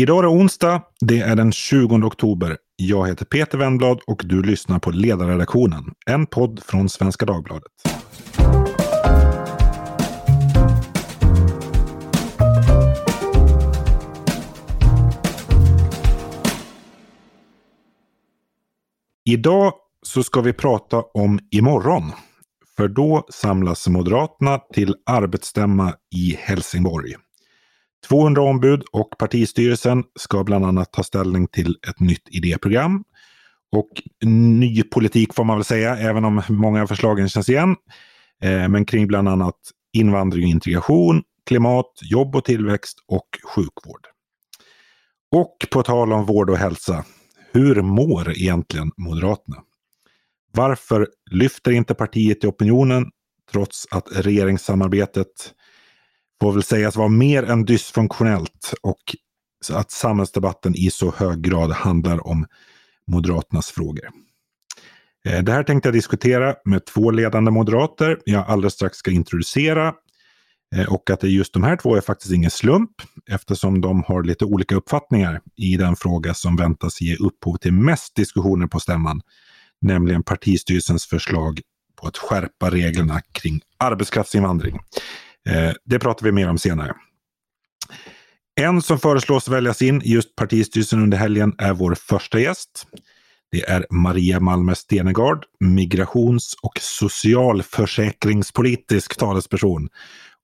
Idag är det onsdag. Det är den 20 oktober. Jag heter Peter Wennblad och du lyssnar på Ledarredaktionen, en podd från Svenska Dagbladet. Idag så ska vi prata om imorgon. För då samlas Moderaterna till arbetsstämma i Helsingborg. 200 ombud och partistyrelsen ska bland annat ta ställning till ett nytt idéprogram. Och ny politik får man väl säga, även om många av förslagen känns igen. Eh, men kring bland annat invandring och integration, klimat, jobb och tillväxt och sjukvård. Och på tal om vård och hälsa, hur mår egentligen Moderaterna? Varför lyfter inte partiet i opinionen trots att regeringssamarbetet får väl sägas vara mer än dysfunktionellt och att samhällsdebatten i så hög grad handlar om Moderaternas frågor. Eh, det här tänkte jag diskutera med två ledande moderater jag alldeles strax ska introducera. Eh, och att det är just de här två är faktiskt ingen slump eftersom de har lite olika uppfattningar i den fråga som väntas ge upphov till mest diskussioner på stämman. Nämligen partistyrelsens förslag på att skärpa reglerna kring arbetskraftsinvandring. Eh, det pratar vi mer om senare. En som föreslås väljas in i just partistyrelsen under helgen är vår första gäst. Det är Maria Malmer Stenegard, migrations och socialförsäkringspolitisk talesperson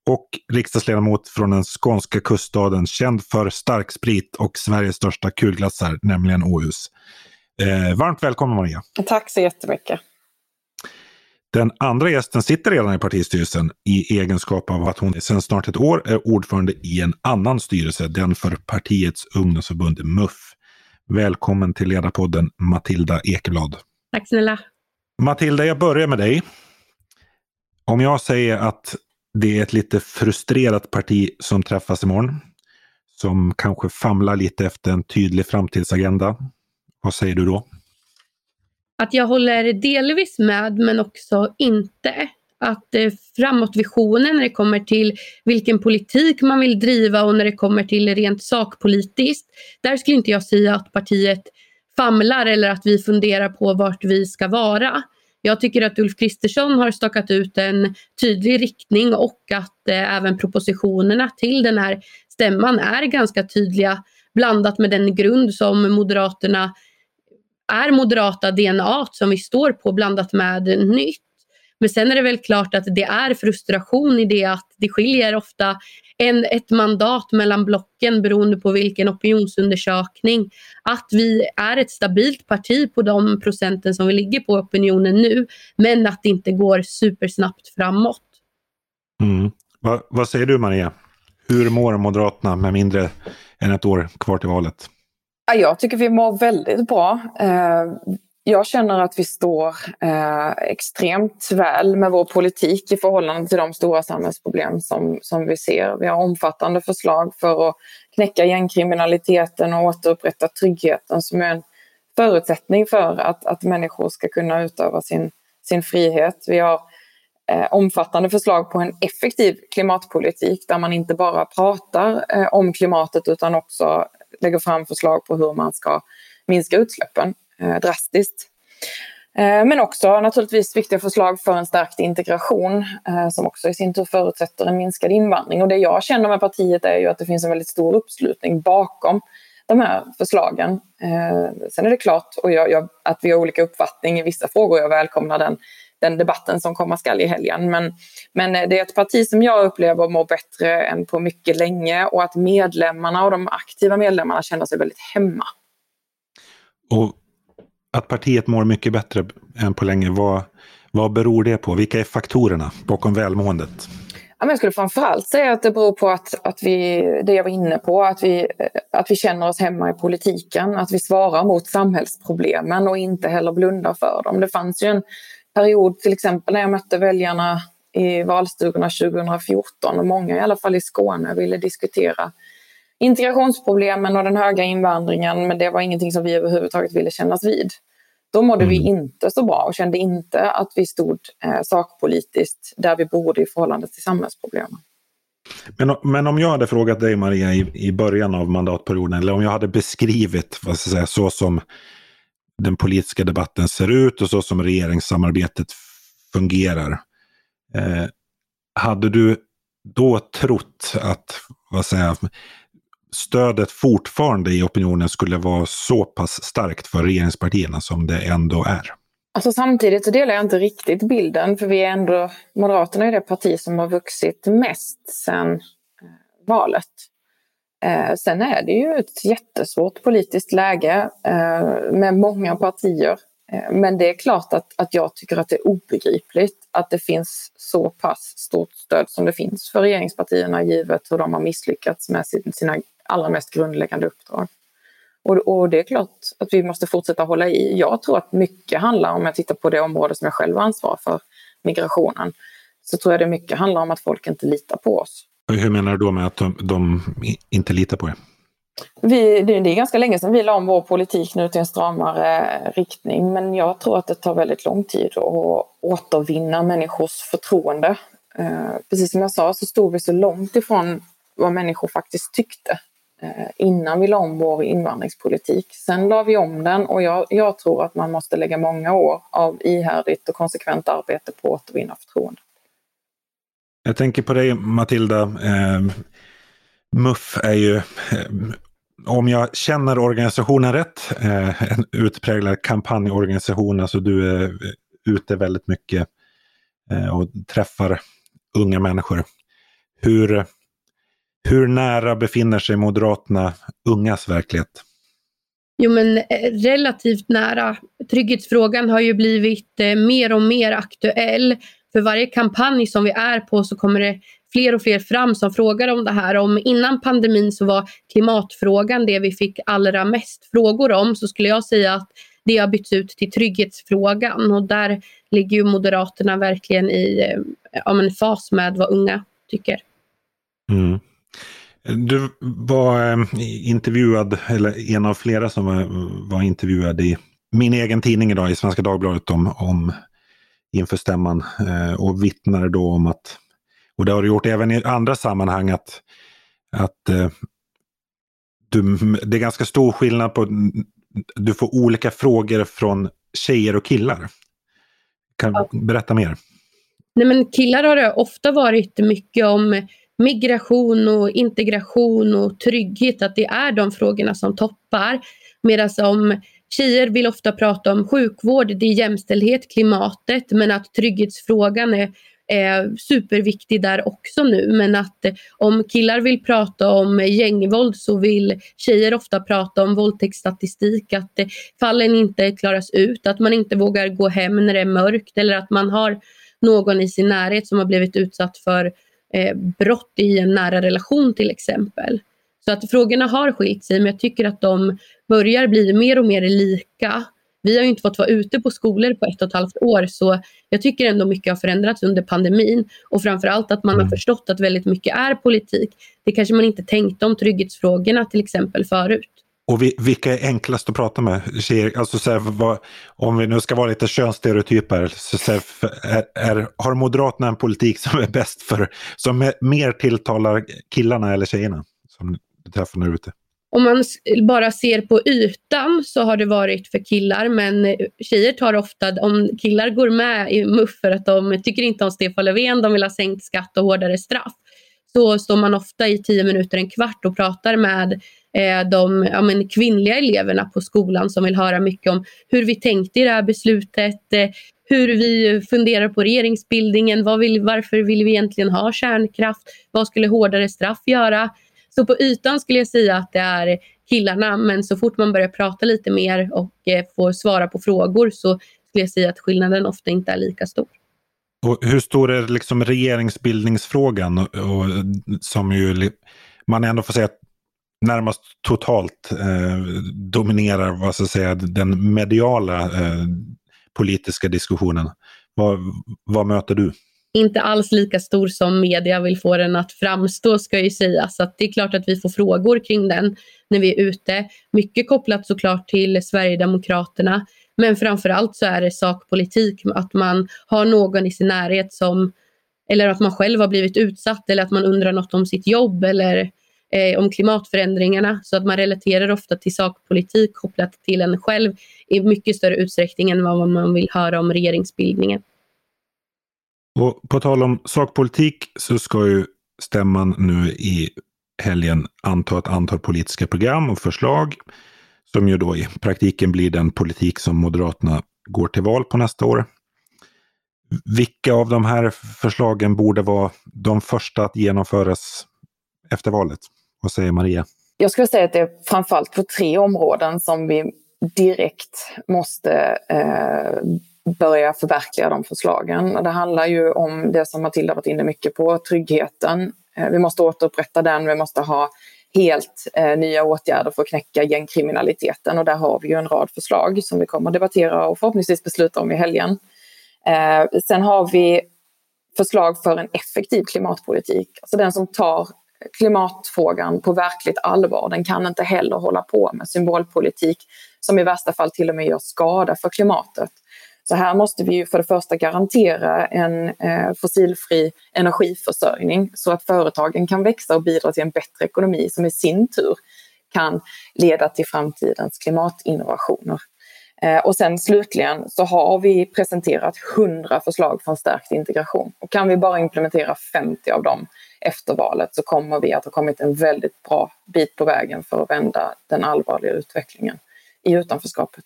och riksdagsledamot från den skånska kuststaden känd för starksprit och Sveriges största kulglassar, nämligen Åhus. Eh, varmt välkommen Maria! Tack så jättemycket! Den andra gästen sitter redan i partistyrelsen i egenskap av att hon sedan snart ett år är ordförande i en annan styrelse, den för partiets ungdomsförbund MUF. Välkommen till Ledarpodden Matilda Ekeblad. Tack snälla. Matilda, jag börjar med dig. Om jag säger att det är ett lite frustrerat parti som träffas imorgon, som kanske famlar lite efter en tydlig framtidsagenda, vad säger du då? Att jag håller delvis med men också inte. Att eh, framåtvisionen när det kommer till vilken politik man vill driva och när det kommer till rent sakpolitiskt. Där skulle inte jag säga att partiet famlar eller att vi funderar på vart vi ska vara. Jag tycker att Ulf Kristersson har stakat ut en tydlig riktning och att eh, även propositionerna till den här stämman är ganska tydliga blandat med den grund som Moderaterna är moderata DNA som vi står på blandat med nytt. Men sen är det väl klart att det är frustration i det att det skiljer ofta en, ett mandat mellan blocken beroende på vilken opinionsundersökning. Att vi är ett stabilt parti på de procenten som vi ligger på opinionen nu, men att det inte går supersnabbt framåt. Mm. Va, vad säger du Maria? Hur mår Moderaterna med mindre än ett år kvar till valet? Jag tycker vi mår väldigt bra. Eh, jag känner att vi står eh, extremt väl med vår politik i förhållande till de stora samhällsproblem som, som vi ser. Vi har omfattande förslag för att knäcka gängkriminaliteten och återupprätta tryggheten som är en förutsättning för att, att människor ska kunna utöva sin, sin frihet. Vi har eh, omfattande förslag på en effektiv klimatpolitik där man inte bara pratar eh, om klimatet utan också lägger fram förslag på hur man ska minska utsläppen eh, drastiskt. Eh, men också naturligtvis viktiga förslag för en stärkt integration eh, som också i sin tur förutsätter en minskad invandring. Och det jag känner med partiet är ju att det finns en väldigt stor uppslutning bakom de här förslagen. Eh, sen är det klart och jag, jag, att vi har olika uppfattning i vissa frågor. Jag välkomnar den den debatten som komma skall i helgen. Men, men det är ett parti som jag upplever mår bättre än på mycket länge och att medlemmarna och de aktiva medlemmarna känner sig väldigt hemma. Och att partiet mår mycket bättre än på länge, vad, vad beror det på? Vilka är faktorerna bakom välmåendet? jag skulle framförallt säga att det beror på att, att vi, det jag var inne på, att vi, att vi känner oss hemma i politiken, att vi svarar mot samhällsproblemen och inte heller blundar för dem. Det fanns ju en period, till exempel när jag mötte väljarna i valstugorna 2014 och många i alla fall i Skåne ville diskutera integrationsproblemen och den höga invandringen men det var ingenting som vi överhuvudtaget ville kännas vid. Då mådde mm. vi inte så bra och kände inte att vi stod eh, sakpolitiskt där vi borde i förhållande till samhällsproblemen. Men, men om jag hade frågat dig Maria i, i början av mandatperioden, eller om jag hade beskrivit vad ska säga, så som den politiska debatten ser ut och så som regeringssamarbetet fungerar. Eh, hade du då trott att vad säger, stödet fortfarande i opinionen skulle vara så pass starkt för regeringspartierna som det ändå är? Alltså samtidigt så delar jag inte riktigt bilden för vi är ändå, Moderaterna är det parti som har vuxit mest sedan eh, valet. Eh, sen är det ju ett jättesvårt politiskt läge eh, med många partier. Eh, men det är klart att, att jag tycker att det är obegripligt att det finns så pass stort stöd som det finns för regeringspartierna givet hur de har misslyckats med sin, sina allra mest grundläggande uppdrag. Och, och, det är klart att vi måste fortsätta hålla i. Jag tror att mycket handlar, om jag tittar på det område som jag själv ansvarar för, migrationen, så tror jag det mycket handlar om att folk inte litar på oss. Hur menar du då med att de, de inte litar på er? Vi, det, är ganska länge sedan vi la om vår politik nu till en stramare eh, riktning men jag tror att det tar väldigt lång tid att återvinna människors förtroende. Eh, precis som jag sa så stod vi så långt ifrån vad människor faktiskt tyckte eh, innan vi la om vår invandringspolitik. Sen la vi om den och jag, jag tror att man måste lägga många år av ihärdigt och konsekvent arbete på att återvinna förtroende. Jag tänker på dig Matilda. Eh, MUF är ju, eh, om jag känner organisationen rätt, eh, en utpräglad kampanjorganisation. Alltså du är eh, ute väldigt mycket eh, och träffar unga människor. Hur, hur nära befinner sig Moderaterna ungas verklighet? Jo men eh, relativt nära. Trygghetsfrågan har ju blivit eh, mer och mer aktuell för varje kampanj som vi är på så kommer det fler och fler fram som frågar om det här. Om innan pandemin så var klimatfrågan det vi fick allra mest frågor om så skulle jag säga att det har bytts ut till trygghetsfrågan och där ligger ju Moderaterna verkligen i eh, ja, men fas med vad unga tycker. Mm. Du var eh, intervjuad, eller en av flera som var, var intervjuad i min egen tidning idag i Svenska Dagbladet om, om inför stämman eh, och vittnade då om att, och det har du gjort även i andra sammanhang, att, att eh, du, det är ganska stor skillnad på, du får olika frågor från tjejer och killar. Kan du berätta mer? Nej, men killar har det ofta varit mycket om migration och integration och trygghet, att det är de frågorna som toppar. Medan om Tjejer vill ofta prata om sjukvård, det är jämställdhet, klimatet men att trygghetsfrågan är, är superviktig där också nu. Men att eh, om killar vill prata om gängvåld så vill tjejer ofta prata om våldtäktsstatistik, att eh, fallen inte klaras ut, att man inte vågar gå hem när det är mörkt eller att man har någon i sin närhet som har blivit utsatt för eh, brott i en nära relation till exempel. Så att frågorna har skilt sig men jag tycker att de börjar bli mer och mer lika. Vi har ju inte fått vara ute på skolor på ett och ett halvt år så jag tycker ändå mycket har förändrats under pandemin och framförallt att man har mm. förstått att väldigt mycket är politik. Det kanske man inte tänkte om trygghetsfrågorna till exempel förut. Och vi, vilka är enklast att prata med? Alltså, så här, vad, om vi nu ska vara lite könsstereotyper, så, så här, är, är, har Moderaterna en politik som är bäst för, som är, mer tilltalar killarna eller tjejerna som du där ute? om man bara ser på ytan så har det varit för killar men eh, tjejer tar ofta, om killar går med i MUF för att de tycker inte om Stefan Löfven, de vill ha sänkt skatt och hårdare straff. Så står man ofta i tio minuter, en kvart och pratar med eh, de ja, men, kvinnliga eleverna på skolan som vill höra mycket om hur vi tänkte i det här beslutet, eh, hur vi funderar på regeringsbildningen, vad vill, varför vill vi egentligen ha kärnkraft, vad skulle hårdare straff göra? Så på ytan skulle jag säga att det är killarna men så fort man börjar prata lite mer och eh, får svara på frågor så skulle jag säga att skillnaden ofta inte är lika stor. Och hur stor är liksom regeringsbildningsfrågan och, och, som ju man ändå får säga närmast totalt eh, dominerar vad ska jag säga, den mediala eh, politiska diskussionen. Vad, vad möter du? Inte alls lika stor som media vill få den att framstå ska jag ju säga. Så att det är klart att vi får frågor kring den när vi är ute. Mycket kopplat såklart till Sverigedemokraterna. Men framförallt så är det sakpolitik, att man har någon i sin närhet som eller att man själv har blivit utsatt eller att man undrar något om sitt jobb eller eh, om klimatförändringarna. Så att man relaterar ofta till sakpolitik kopplat till en själv i mycket större utsträckning än vad man vill höra om regeringsbildningen. Och på tal om sakpolitik så ska ju stämman nu i helgen anta ett antal politiska program och förslag som ju då i praktiken blir den politik som Moderaterna går till val på nästa år. Vilka av de här förslagen borde vara de första att genomföras efter valet? Vad säger Maria? Jag skulle säga att det är framförallt på tre områden som vi direkt måste eh, börja förverkliga de förslagen. Det handlar ju om det som Matilda varit inne mycket på, tryggheten. Eh, vi måste återupprätta den, vi måste ha helt eh, nya åtgärder för att knäcka gängkriminaliteten och där har vi ju en rad förslag som vi kommer att debattera och förhoppningsvis besluta om i helgen. Eh, sen har vi förslag för en effektiv klimatpolitik, alltså den som tar klimatfrågan på verkligt allvar. Den kan inte heller hålla på med symbolpolitik som i värsta fall till och med gör skada för klimatet. Så här måste vi ju för det första garantera en eh, fossilfri energiförsörjning så att företagen kan växa och bidra till en bättre ekonomi som i sin tur kan leda till framtidens klimatinnovationer. Eh, och sen slutligen så har vi presenterat 100 förslag för en stärkt integration. Och kan vi bara implementera 50 av dem efter valet så kommer vi att ha kommit en väldigt bra bit på vägen för att vända den allvarliga utvecklingen i utanförskapet.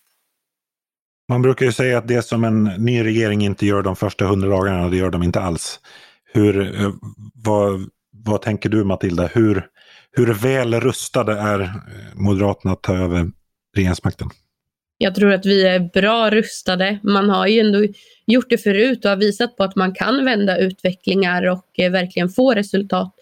Man brukar ju säga att det som en ny regering inte gör de första hundra dagarna, det gör de inte alls. Hur, eh, vad, vad tänker du Matilda? Hur, hur väl rustade är eh, Moderaterna att ta över regeringsmakten? Jag tror att vi är bra rustade. Man har ju ändå gjort det förut och har visat på att man kan vända utvecklingar och eh, verkligen få resultat.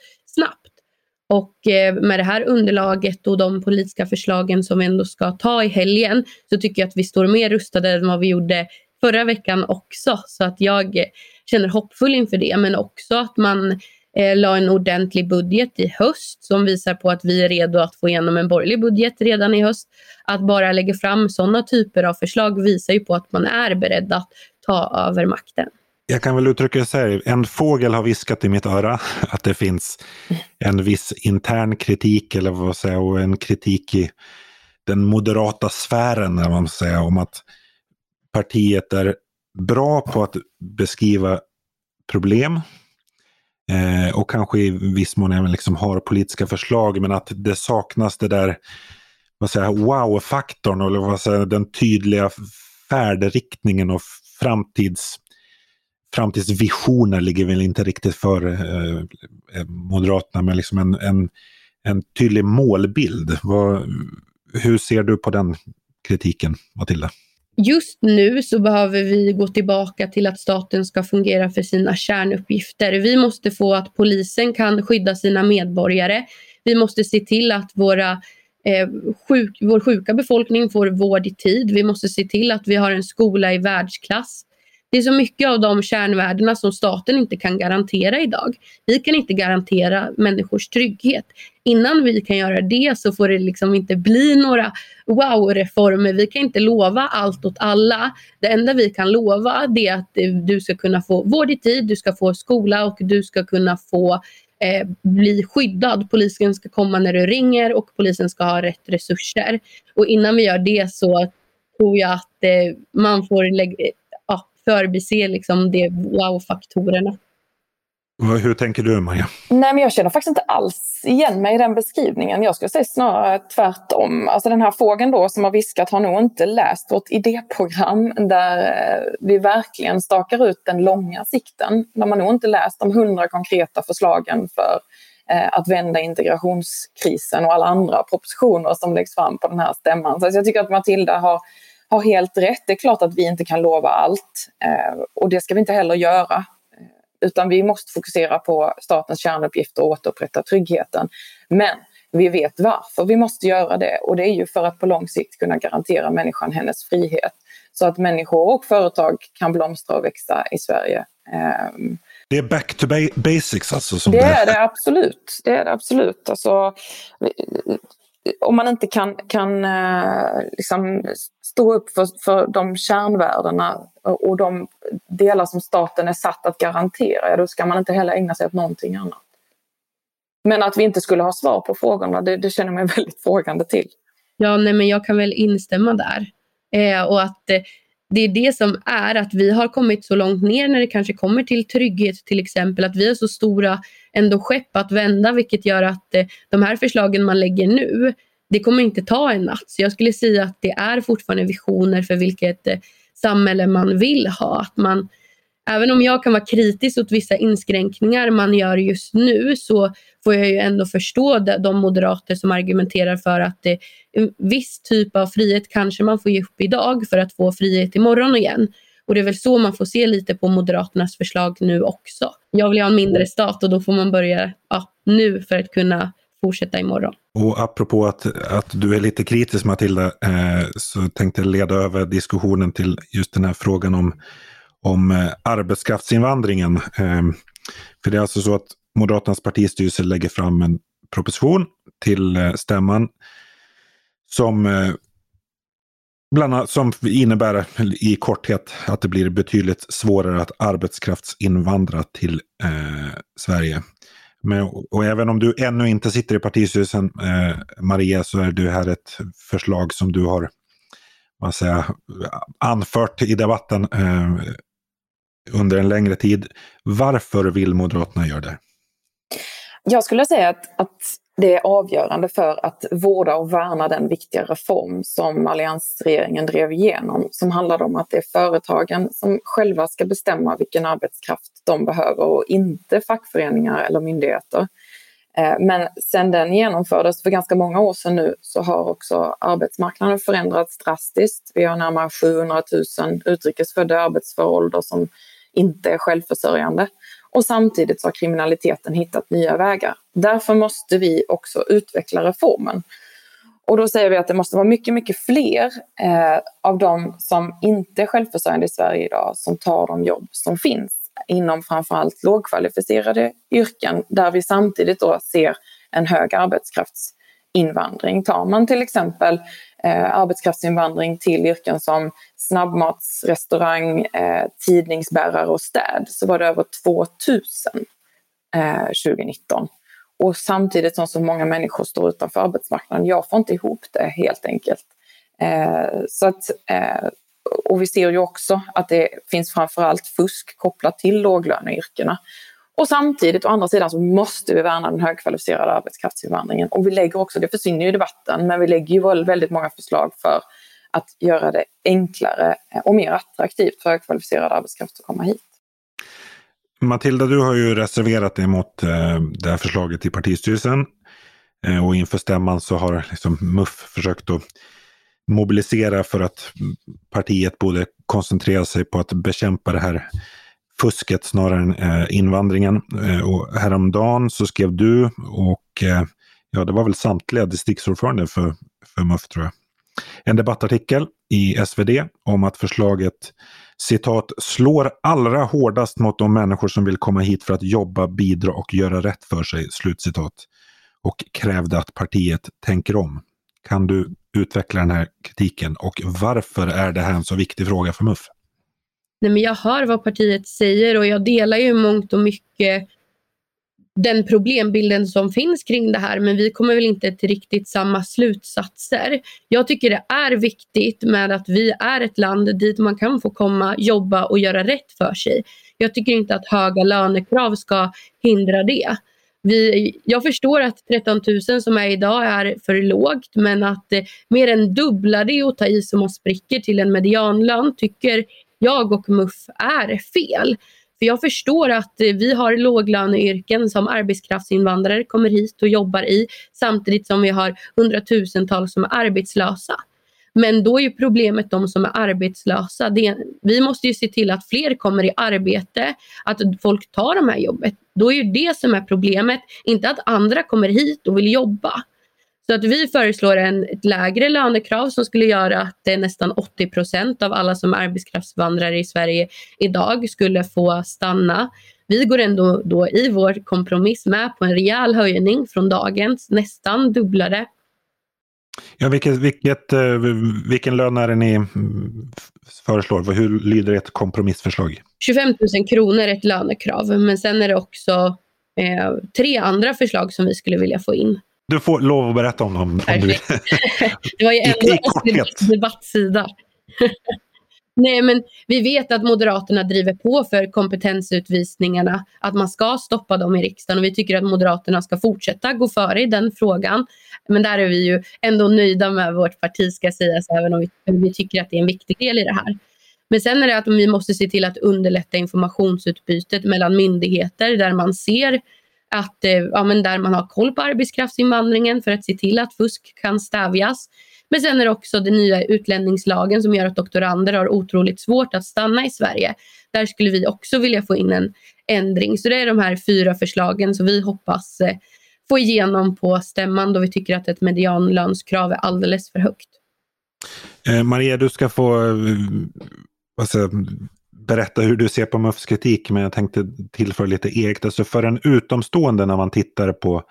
Och eh, med det här underlaget och de politiska förslagen som vi ändå ska ta i helgen så tycker jag att vi står mer rustade än vad vi gjorde förra veckan också. Så att jag känner hoppfull inför det men också att man eh, la en ordentlig budget i höst som visar på att vi är redo att få igenom en borgerlig budget redan i höst. Att bara lägga fram sådana typer av förslag visar ju på att man är beredd att ta över makten. Jag kan väl uttrycka det så här, en fågel har viskat i mitt öra att det finns en viss intern kritik eller vad säger och en kritik i den moderata sfären, eller man säger, om att partiet är bra på att beskriva problem eh, och kanske i viss mån även liksom har politiska förslag, men att det saknas det där wow-faktorn eller vad säger, den tydliga färdriktningen och framtids framtidsvisioner ligger väl inte riktigt för eh, eh, Moderaterna, men liksom en, en, en tydlig målbild. Vad, hur ser du på den kritiken, Matilda? Just nu så behöver vi gå tillbaka till att staten ska fungera för sina kärnuppgifter. Vi måste få att polisen kan skydda sina medborgare. Vi måste se till att våra eh, sjuk, vår sjuka befolkning får vård i tid. Vi måste se till att vi har en skola i världsklass. Det är så mycket av de kärnvärdena som staten inte kan garantera idag. Vi kan inte garantera människors trygghet. Innan vi kan göra det så får det liksom inte bli några wow-reformer. Vi kan inte lova allt åt alla. Det enda vi kan lova det är att du ska kunna få vård i tid, du ska få skola och du ska kunna få eh, bli skyddad. Polisen ska komma när du ringer och polisen ska ha rätt resurser. Och innan vi gör det så tror jag att eh, man får lägga förbise liksom de wow-faktorerna. Hur tänker du Maja? Nej, men jag känner faktiskt inte alls igen mig i den beskrivningen. Jag skulle säga snarare tvärtom. Alltså den här fågeln då som har viskat har nog inte läst vårt idéprogram där eh, vi verkligen stakar ut den långa sikten. De har nog inte läst de hundra konkreta förslagen för eh, att vända integrationskrisen och alla andra propositioner som läggs fram på den här stämman. Så jag tycker att Matilda har har helt rätt. Det är klart att vi inte kan lova allt eh, och det ska vi inte heller göra. Eh, utan vi måste fokusera på statens kärnuppgifter och återupprätta tryggheten. Men vi vet varför vi måste göra det och det är ju för att på lång sikt kunna garantera människan hennes frihet. Så att människor och företag kan blomstra och växa i Sverige. Ehm, det är back to basics alltså? Det, är det absolut. Det är det absolut. Alltså, om man inte kan, kan eh, liksom stå upp för, för de kärnvärdena och de delar som staten är satt att garantera, då ska man inte heller ägna sig åt någonting annat. Men att vi inte skulle ha svar på frågorna, det, det känner jag mig väldigt frågande till. Ja, nej, men jag kan väl instämma där. Eh, och att eh, det är det som är att vi har kommit så långt ner när det kanske kommer till trygghet till exempel, att vi har så stora ändå skepp att vända vilket gör att eh, de här förslagen man lägger nu, det kommer inte ta en natt. Så jag skulle säga att det är fortfarande visioner för vilket eh, samhälle man vill ha. Att man, även om jag kan vara kritisk åt vissa inskränkningar man gör just nu så får jag ju ändå förstå de moderater som argumenterar för att det, en viss typ av frihet kanske man får ge upp idag för att få frihet imorgon igen. Och det är väl så man får se lite på Moderaternas förslag nu också. Jag vill ha en mindre stat och då får man börja ja, nu för att kunna fortsätta imorgon. Och apropå att, att du är lite kritisk Matilda, eh, så tänkte jag leda över diskussionen till just den här frågan om, om eh, arbetskraftsinvandringen. Ehm, för det är alltså så att Moderaternas partistyrelse lägger fram en proposition till eh, stämman som eh, Bland annat som innebär i korthet att det blir betydligt svårare att arbetskraftsinvandra till eh, Sverige. Men, och även om du ännu inte sitter i partistyrelsen, eh, Maria, så är det här ett förslag som du har vad säger, anfört i debatten eh, under en längre tid. Varför vill Moderaterna göra det? Jag skulle säga att, att det är avgörande för att vårda och värna den viktiga reform som alliansregeringen drev igenom som handlade om att det är företagen som själva ska bestämma vilken arbetskraft de behöver och inte fackföreningar eller myndigheter. Eh, men sen den genomfördes för ganska många år sedan nu så har också arbetsmarknaden förändrats drastiskt. Vi har närmare 700 000 utrikesfödda arbetsför ålder som inte är självförsörjande och samtidigt så har kriminaliteten hittat nya vägar. Därför måste vi också utveckla reformen. Och då säger vi att det måste vara mycket, mycket fler eh, av de som inte är självförsörjande i Sverige idag som tar de jobb som finns inom framförallt lågkvalificerade yrken där vi samtidigt då ser en hög arbetskraftsinvandring. Tar man till exempel eh, arbetskraftsinvandring till yrken som snabbmatsrestaurang, eh, tidningsbärare och städ så var det över 2000 eh, 2019. Och samtidigt som så många människor står utanför arbetsmarknaden. Jag får inte ihop det helt enkelt. Eh, så att, eh, och vi ser ju också att det finns framförallt fusk kopplat till låglöneyrkena. Och samtidigt, å andra sidan, så måste vi värna den högkvalificerade arbetskraftsinvandringen. Och vi lägger också, det försvinner ju i debatten, men vi lägger ju väldigt många förslag för att göra det enklare och mer attraktivt för högkvalificerad arbetskraft att komma hit. Matilda, du har ju reserverat dig mot eh, det här förslaget i partistyrelsen. Eh, och inför stämman så har liksom MUF försökt att mobilisera för att partiet borde koncentrera sig på att bekämpa det här fusket snarare än eh, invandringen. Eh, och häromdagen så skrev du och eh, ja, det var väl samtliga distriktsordförande för, för MUF tror jag. En debattartikel i SvD om att förslaget citat slår allra hårdast mot de människor som vill komma hit för att jobba, bidra och göra rätt för sig. Slutcitat. Och krävde att partiet tänker om. Kan du utveckla den här kritiken och varför är det här en så viktig fråga för MUF? Nej, men jag hör vad partiet säger och jag delar ju mångt och mycket den problembilden som finns kring det här men vi kommer väl inte till riktigt samma slutsatser. Jag tycker det är viktigt med att vi är ett land dit man kan få komma, jobba och göra rätt för sig. Jag tycker inte att höga lönekrav ska hindra det. Vi, jag förstår att 13 000 som är idag är för lågt men att eh, mer än dubbla det och ta i som man spricker till en medianlön tycker jag och MUF är fel. För jag förstår att eh, vi har låglöneyrken som arbetskraftsinvandrare kommer hit och jobbar i samtidigt som vi har hundratusentals som är arbetslösa. Men då är ju problemet de som är arbetslösa. Det, vi måste ju se till att fler kommer i arbete, att folk tar de här jobbet. Då är ju det som är problemet, inte att andra kommer hit och vill jobba. Så att vi föreslår en, ett lägre lönekrav som skulle göra att det nästan 80 procent av alla som är arbetskraftsvandrare i Sverige idag skulle få stanna. Vi går ändå då i vår kompromiss med på en rejäl höjning från dagens, nästan dubblade. Ja, vilket, vilket, eh, vilken lön är det ni föreslår? Hur lyder ert kompromissförslag? 25 000 kronor är ett lönekrav, men sen är det också eh, tre andra förslag som vi skulle vilja få in. Du får lov att berätta om dem. Om du... det var ju ändå en debattsida. Nej, men vi vet att Moderaterna driver på för kompetensutvisningarna, att man ska stoppa dem i riksdagen och vi tycker att Moderaterna ska fortsätta gå före i den frågan. Men där är vi ju ändå nöjda med vårt parti ska sägas, även om vi, vi tycker att det är en viktig del i det här. Men sen är det att vi måste se till att underlätta informationsutbytet mellan myndigheter där man ser att, eh, ja, men där man har koll på arbetskraftsinvandringen för att se till att fusk kan stävjas. Men sen är det också den nya utlänningslagen som gör att doktorander har otroligt svårt att stanna i Sverige. Där skulle vi också vilja få in en ändring. Så det är de här fyra förslagen som vi hoppas eh, få igenom på stämman då vi tycker att ett medianlönskrav är alldeles för högt. Eh, Maria, du ska få alltså, berätta hur du ser på MUFs kritik, men jag tänkte tillföra lite eget. Alltså för en utomstående när man tittar på,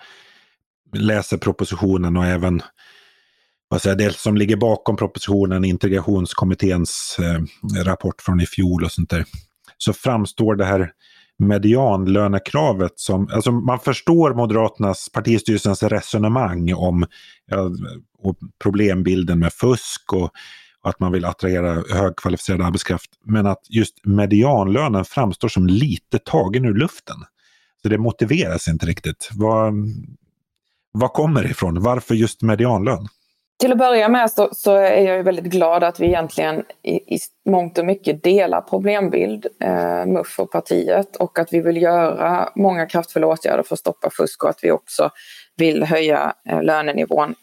läser propositionen och även vad säger, det som ligger bakom propositionen, integrationskommitténs eh, rapport från i fjol och sånt där, så framstår det här medianlönekravet som, alltså man förstår Moderaternas partistyrelsens resonemang om ja, problembilden med fusk och att man vill attrahera högkvalificerad arbetskraft. Men att just medianlönen framstår som lite tagen ur luften. Så det motiveras inte riktigt. Vad, vad kommer det ifrån? Varför just medianlön? Till att börja med så, så, är jag väldigt glad att vi egentligen i, i mångt och mycket delar problembild, eh, MUF och partiet, och att vi vill göra många kraftfulla åtgärder för att stoppa fusk och att vi också vill höja eh, lönenivån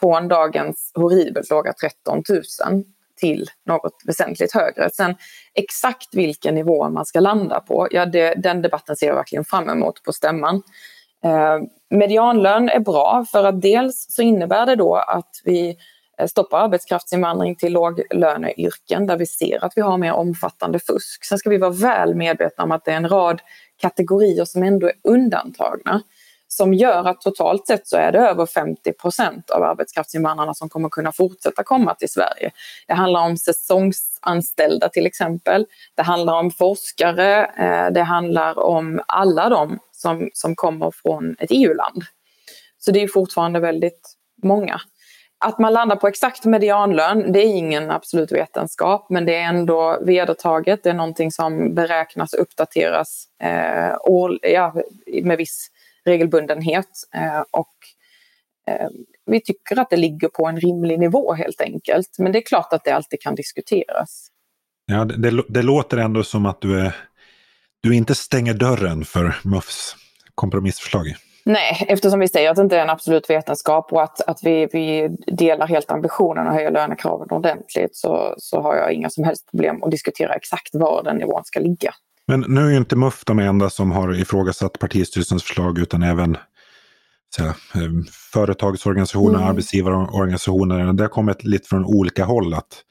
från dagens horribelt låga 13 000 till något väsentligt högre. Sen exakt vilken nivå man ska landa på, ja det, den debatten ser jag verkligen fram emot på stämman. Eh, medianlön är bra för att dels så innebär det då att vi eh, stoppar arbetskraftsinvandring till låglöneyrken där vi ser att vi har mer omfattande fusk. Sen ska vi vara väl medvetna om att det är en rad kategorier som ändå är undantagna som gör att totalt sett så är det över 50 procent av arbetskraftsinvandrarna som kommer kunna fortsätta komma till Sverige. Det handlar om säsongsanställda till exempel. Det handlar om forskare. Eh, det handlar om alla de som, som kommer från ett EU-land. Så det är fortfarande väldigt många. Att man landar på exakt medianlön, det är ingen absolut vetenskap, men det är ändå vedertaget. Det är någonting som beräknas och uppdateras eh, år, ja, med viss regelbundenhet. Eh, och eh, vi tycker att det ligger på en rimlig nivå helt enkelt. Men det är klart att det alltid kan diskuteras. Ja, det, det, det låter ändå som att du, är, du inte stänger dörren för MUFs kompromissförslag. Nej, eftersom vi säger att det inte är en absolut vetenskap och att, att vi, vi delar helt ambitionen att höja lönekraven ordentligt så, så har jag inga som helst problem att diskutera exakt var den nivån ska ligga. Men nu är ju inte MUF de enda som har ifrågasatt partistyrelsens förslag utan även så, eh, företagsorganisationer, mm. arbetsgivarorganisationer. Det har kommit lite från olika håll att,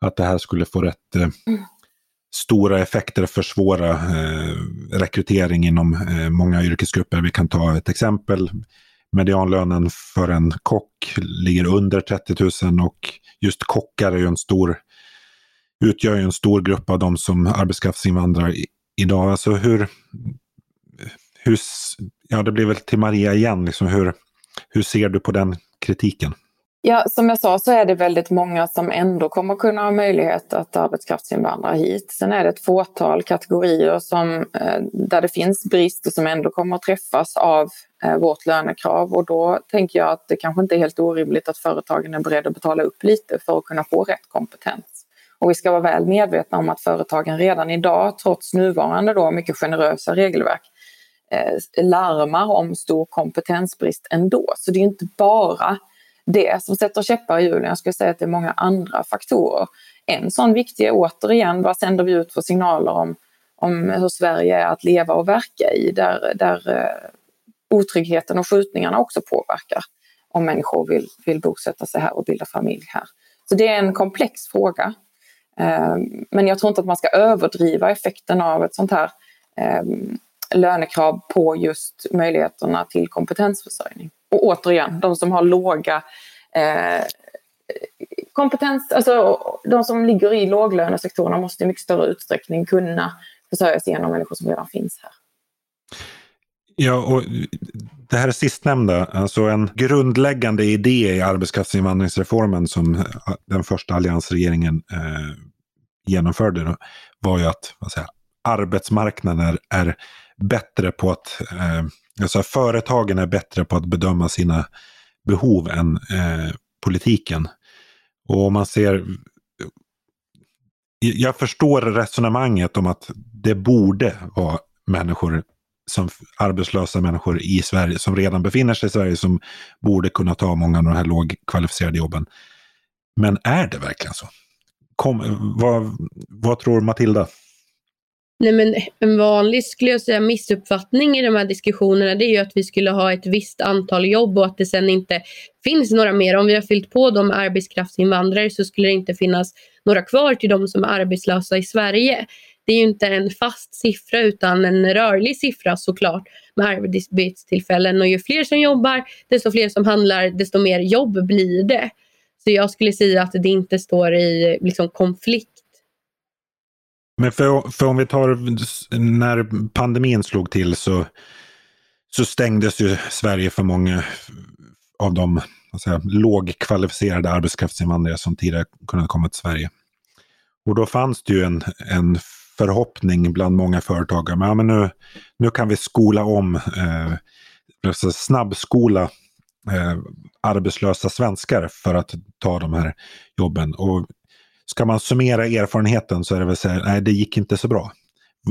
att det här skulle få rätt eh, mm stora effekter försvåra eh, rekrytering inom eh, många yrkesgrupper. Vi kan ta ett exempel. Medianlönen för en kock ligger under 30 000 och just kockar är ju en stor, utgör ju en stor grupp av de som arbetskraftsinvandrar idag. Alltså hur, hur, ja det blir väl till Maria igen, liksom hur, hur ser du på den kritiken? Ja, som jag sa så är det väldigt många som ändå kommer kunna ha möjlighet att arbetskraftsinvandra hit. Sen är det ett fåtal kategorier som, eh, där det finns brist och som ändå kommer att träffas av eh, vårt lönekrav och då tänker jag att det kanske inte är helt orimligt att företagen är beredda att betala upp lite för att kunna få rätt kompetens. Och vi ska vara väl medvetna om att företagen redan idag, trots nuvarande då mycket generösa regelverk, eh, larmar om stor kompetensbrist ändå. Så det är inte bara det som sätter käppar i hjulen. Jag skulle säga att det är många andra faktorer. En sån viktig är återigen, vad sänder vi ut för signaler om, om hur Sverige är att leva och verka i, där, där eh, otryggheten och skjutningarna också påverkar om människor vill, vill bosätta sig här och bilda familj här. Så det är en komplex fråga. Ehm, men jag tror inte att man ska överdriva effekten av ett sånt här ehm, lönekrav på just möjligheterna till kompetensförsörjning. Och återigen, de som har låga eh, kompetens, alltså de som ligger i låglönesektorerna måste i mycket större utsträckning kunna försörja sig genom människor som redan finns här. Ja, och det här sistnämnda, alltså en grundläggande idé i arbetskraftsinvandringsreformen som eh, den första alliansregeringen eh, genomförde då, var ju att vad säger, arbetsmarknaden är bättre på att, eh, alltså företagen är bättre på att bedöma sina behov än eh, politiken. Och om man ser, jag förstår resonemanget om att det borde vara människor som arbetslösa människor i Sverige som redan befinner sig i Sverige som borde kunna ta många av de här lågkvalificerade jobben. Men är det verkligen så? Kom, vad, vad tror Matilda? Nej, men en vanlig skulle jag säga, missuppfattning i de här diskussionerna det är ju att vi skulle ha ett visst antal jobb och att det sen inte finns några mer. Om vi har fyllt på de arbetskraftsinvandrare så skulle det inte finnas några kvar till de som är arbetslösa i Sverige. Det är ju inte en fast siffra utan en rörlig siffra såklart med arbetstillfällen och ju fler som jobbar desto fler som handlar desto mer jobb blir det. Så jag skulle säga att det inte står i liksom, konflikt men för, för om vi tar när pandemin slog till så, så stängdes ju Sverige för många av de säga, lågkvalificerade arbetskraftsinvandrare som tidigare kunde komma till Sverige. Och då fanns det ju en, en förhoppning bland många företagare. Men, ja, men nu, nu kan vi skola om, eh, alltså snabbskola eh, arbetslösa svenskar för att ta de här jobben. Och ska man summera erfarenheten så är det väl så här, nej det gick inte så bra.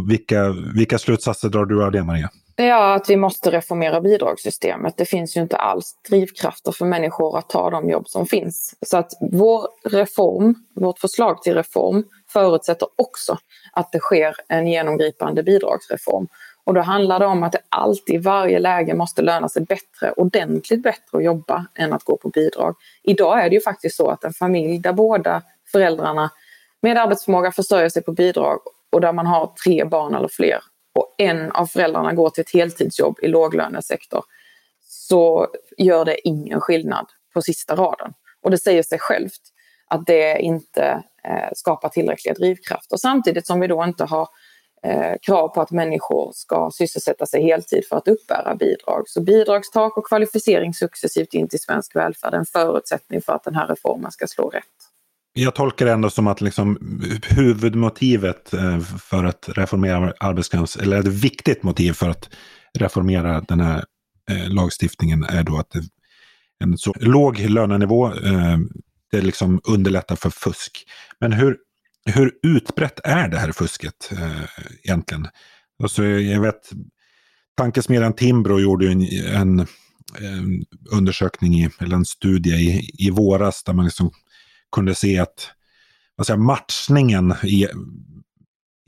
Vilka, vilka slutsatser drar du av det Maria? Ja, att vi måste reformera bidragssystemet. Det finns ju inte alls drivkrafter för människor att ta de jobb som finns. Så att vår reform, vårt förslag till reform förutsätter också att det sker en genomgripande bidragsreform. Och då handlar det om att det alltid i varje läge måste löna sig bättre, ordentligt bättre att jobba än att gå på bidrag. Idag är det ju faktiskt så att en familj där båda föräldrarna med arbetsförmåga försörjer sig på bidrag och där man har tre barn eller fler och en av föräldrarna går till ett heltidsjobb i låglönesektor så gör det ingen skillnad på sista raden. Och det säger sig självt att det inte eh, skapar tillräckliga drivkrafter. Samtidigt som vi då inte har eh, krav på att människor ska sysselsätta sig heltid för att uppbära bidrag. Så bidragstak och kvalificering successivt in till svensk välfärd är en förutsättning för att den här reformen ska slå rätt. Jag tolkar det ändå som att liksom huvudmotivet eh, för att reformera arbetskrafts, eller ett viktigt motiv för att reformera den här eh, lagstiftningen är då att en så låg lönenivå, eh, det liksom underlättar för fusk. Men hur, hur utbrett är det här fusket egentligen? Alltså, jag vet, tankesmedjan Timbro gjorde en, en, en undersökning, i, eller en studie i, i våras där man liksom kunde se att vad säger, matchningen i,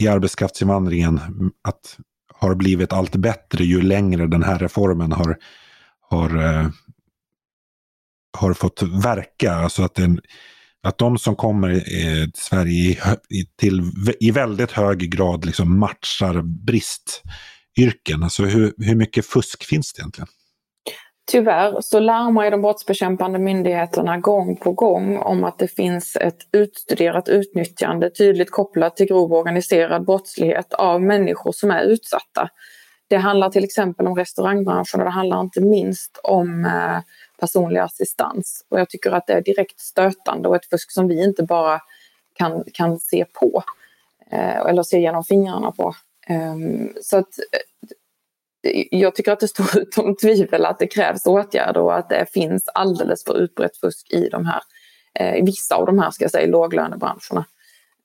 i arbetskraftsinvandringen att, har blivit allt bättre ju längre den här reformen har, har, eh, har fått verka. Alltså att, den, att de som kommer eh, till Sverige i, till, i väldigt hög grad liksom matchar bristyrken. Alltså hur, hur mycket fusk finns det egentligen? Tyvärr så larmar ju de brottsbekämpande myndigheterna gång på gång om att det finns ett utstuderat utnyttjande tydligt kopplat till grov organiserad brottslighet av människor som är utsatta. Det handlar till exempel om restaurangbranschen och det handlar inte minst om eh, personlig assistans. Och jag tycker att det är direkt stötande och ett fusk som vi inte bara kan, kan se på eh, eller se genom fingrarna på. Ehm, så att eh, jag tycker att det står utom tvivel att det krävs åtgärder och att det finns alldeles för utbrett fusk i de här, eh, vissa av de här ska jag säga, låglönebranscherna.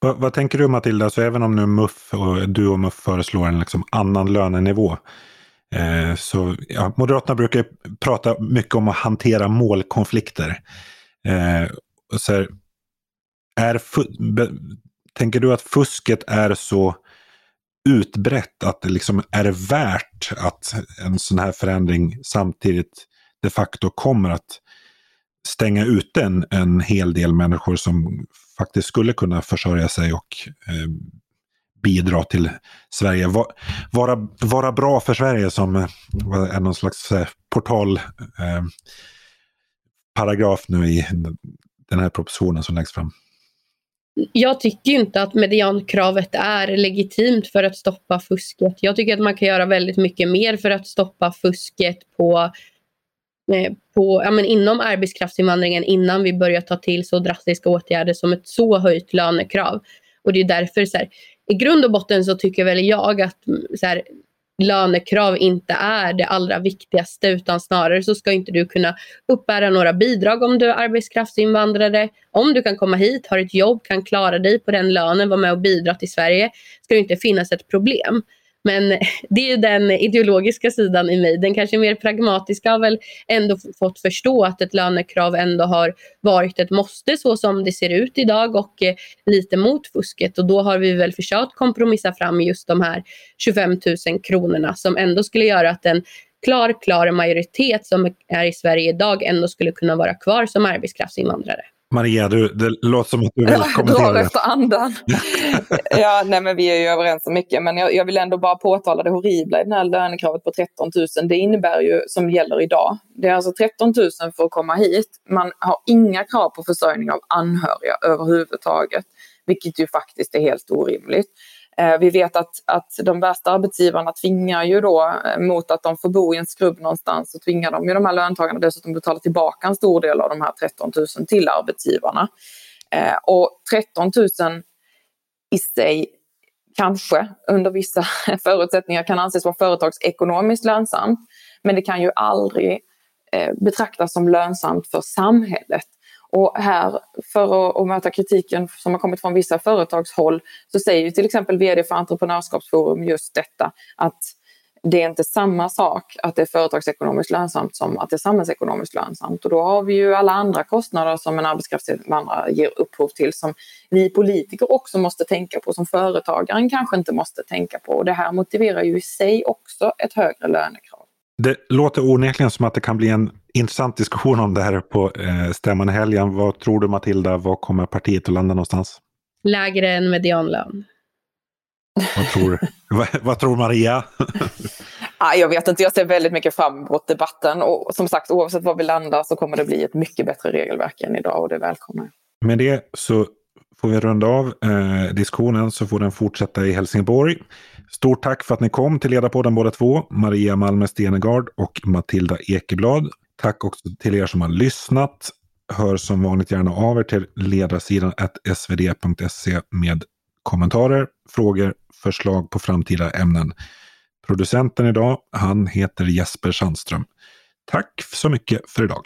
Vad, vad, tänker du Matilda, så även om nu MUF och du och MUF föreslår en liksom annan lönenivå, eh, så ja, Moderaterna brukar prata mycket om att hantera målkonflikter. Eh, så här, är, tänker du att fusket är så utbrett att det liksom är värt att en sån här förändring samtidigt de facto kommer att stänga ute en, en hel del människor som faktiskt skulle kunna försörja sig och eh, bidra till Sverige. Va, vara, vara bra för Sverige som eh, är någon slags eh, eh, nu i den här propositionen som läggs fram? Jag tycker inte att mediankravet är legitimt för att stoppa fusket. Jag tycker att man kan göra väldigt mycket mer för att stoppa fusket på, eh, på, ja, men inom arbetskraftsinvandringen innan vi börjar ta till så drastiska åtgärder som ett så höjt lönekrav. Och det är därför så här, i grund och botten så tycker väl jag att så här, lönekrav inte är det allra viktigaste utan snarare så ska inte du kunna uppbära några bidrag om du är arbetskraftsinvandrare. Om du kan komma hit, har ett jobb, kan klara dig på den lönen, vara med och bidra till Sverige ska det inte finnas ett problem. Men det är den ideologiska sidan i mig. Den kanske mer pragmatiska har väl ändå fått förstå att ett lönekrav ändå har varit ett måste så som det ser ut idag och eh, lite mot fusket. Och då har vi väl försökt kompromissa fram just de här 25 000 kronorna som ändå skulle göra att en klar, klar majoritet som är i Sverige idag ändå skulle kunna vara kvar som arbetskraftsinvandrare. Maria, du, det låter som att du vill kommentera. Jag drar efter andan. ja, nej, men vi är ju överens om mycket, men jag, jag, vill ändå bara påtala det horribla i det här lönekravet på 13 000. Det innebär ju, som gäller idag, det är alltså 13 000 för att komma hit. Man har inga krav på försörjning av anhöriga överhuvudtaget, vilket ju faktiskt är helt orimligt. Eh, vi vet att, att de värsta arbetsgivarna tvingar ju då eh, mot att de får bo i en skrubb någonstans så tvingar de ju de här löntagarna dessutom betala tillbaka en stor del av de här 13 000 till arbetsgivarna. Eh, och 13 000 i sig kanske under vissa förutsättningar kan anses vara företagsekonomiskt lönsamt. Men det kan ju aldrig eh, betraktas som lönsamt för samhället. Och här, för att, att möta kritiken som har kommit från vissa företagshåll, så säger ju till exempel VD för Entreprenörskapsforum just detta att det är inte samma sak att det är företagsekonomiskt lönsamt som att det är samhällsekonomiskt lönsamt. Och då har vi ju alla andra kostnader som en arbetskraftsinvandrare ger upphov till som vi politiker också måste tänka på, som företagaren kanske inte måste tänka på. Och det här motiverar ju i sig också ett högre lönekrav. Det låter onekligen som att det kan bli en intressant diskussion om det här på eh, stämman i helgen. Vad tror du Matilda, var kommer partiet att landa någonstans? Lägre än medianlön. Vad tror, vad, vad tror Maria? jag vet inte, jag ser väldigt mycket fram emot debatten och som sagt oavsett var vi landar så kommer det bli ett mycket bättre regelverk än idag och det välkomnar jag. Med det så får vi runda av eh, diskussionen så får den fortsätta i Helsingborg. Stort tack för att ni kom till Ledarpodden båda två, Maria Malmö Stenegard och Matilda Ekeblad. Tack också till er som har lyssnat. Hör som vanligt gärna av er till ledarsidan svd.se med kommentarer, frågor, förslag på framtida ämnen. Producenten idag, han heter Jesper Sandström. Tack så mycket för idag.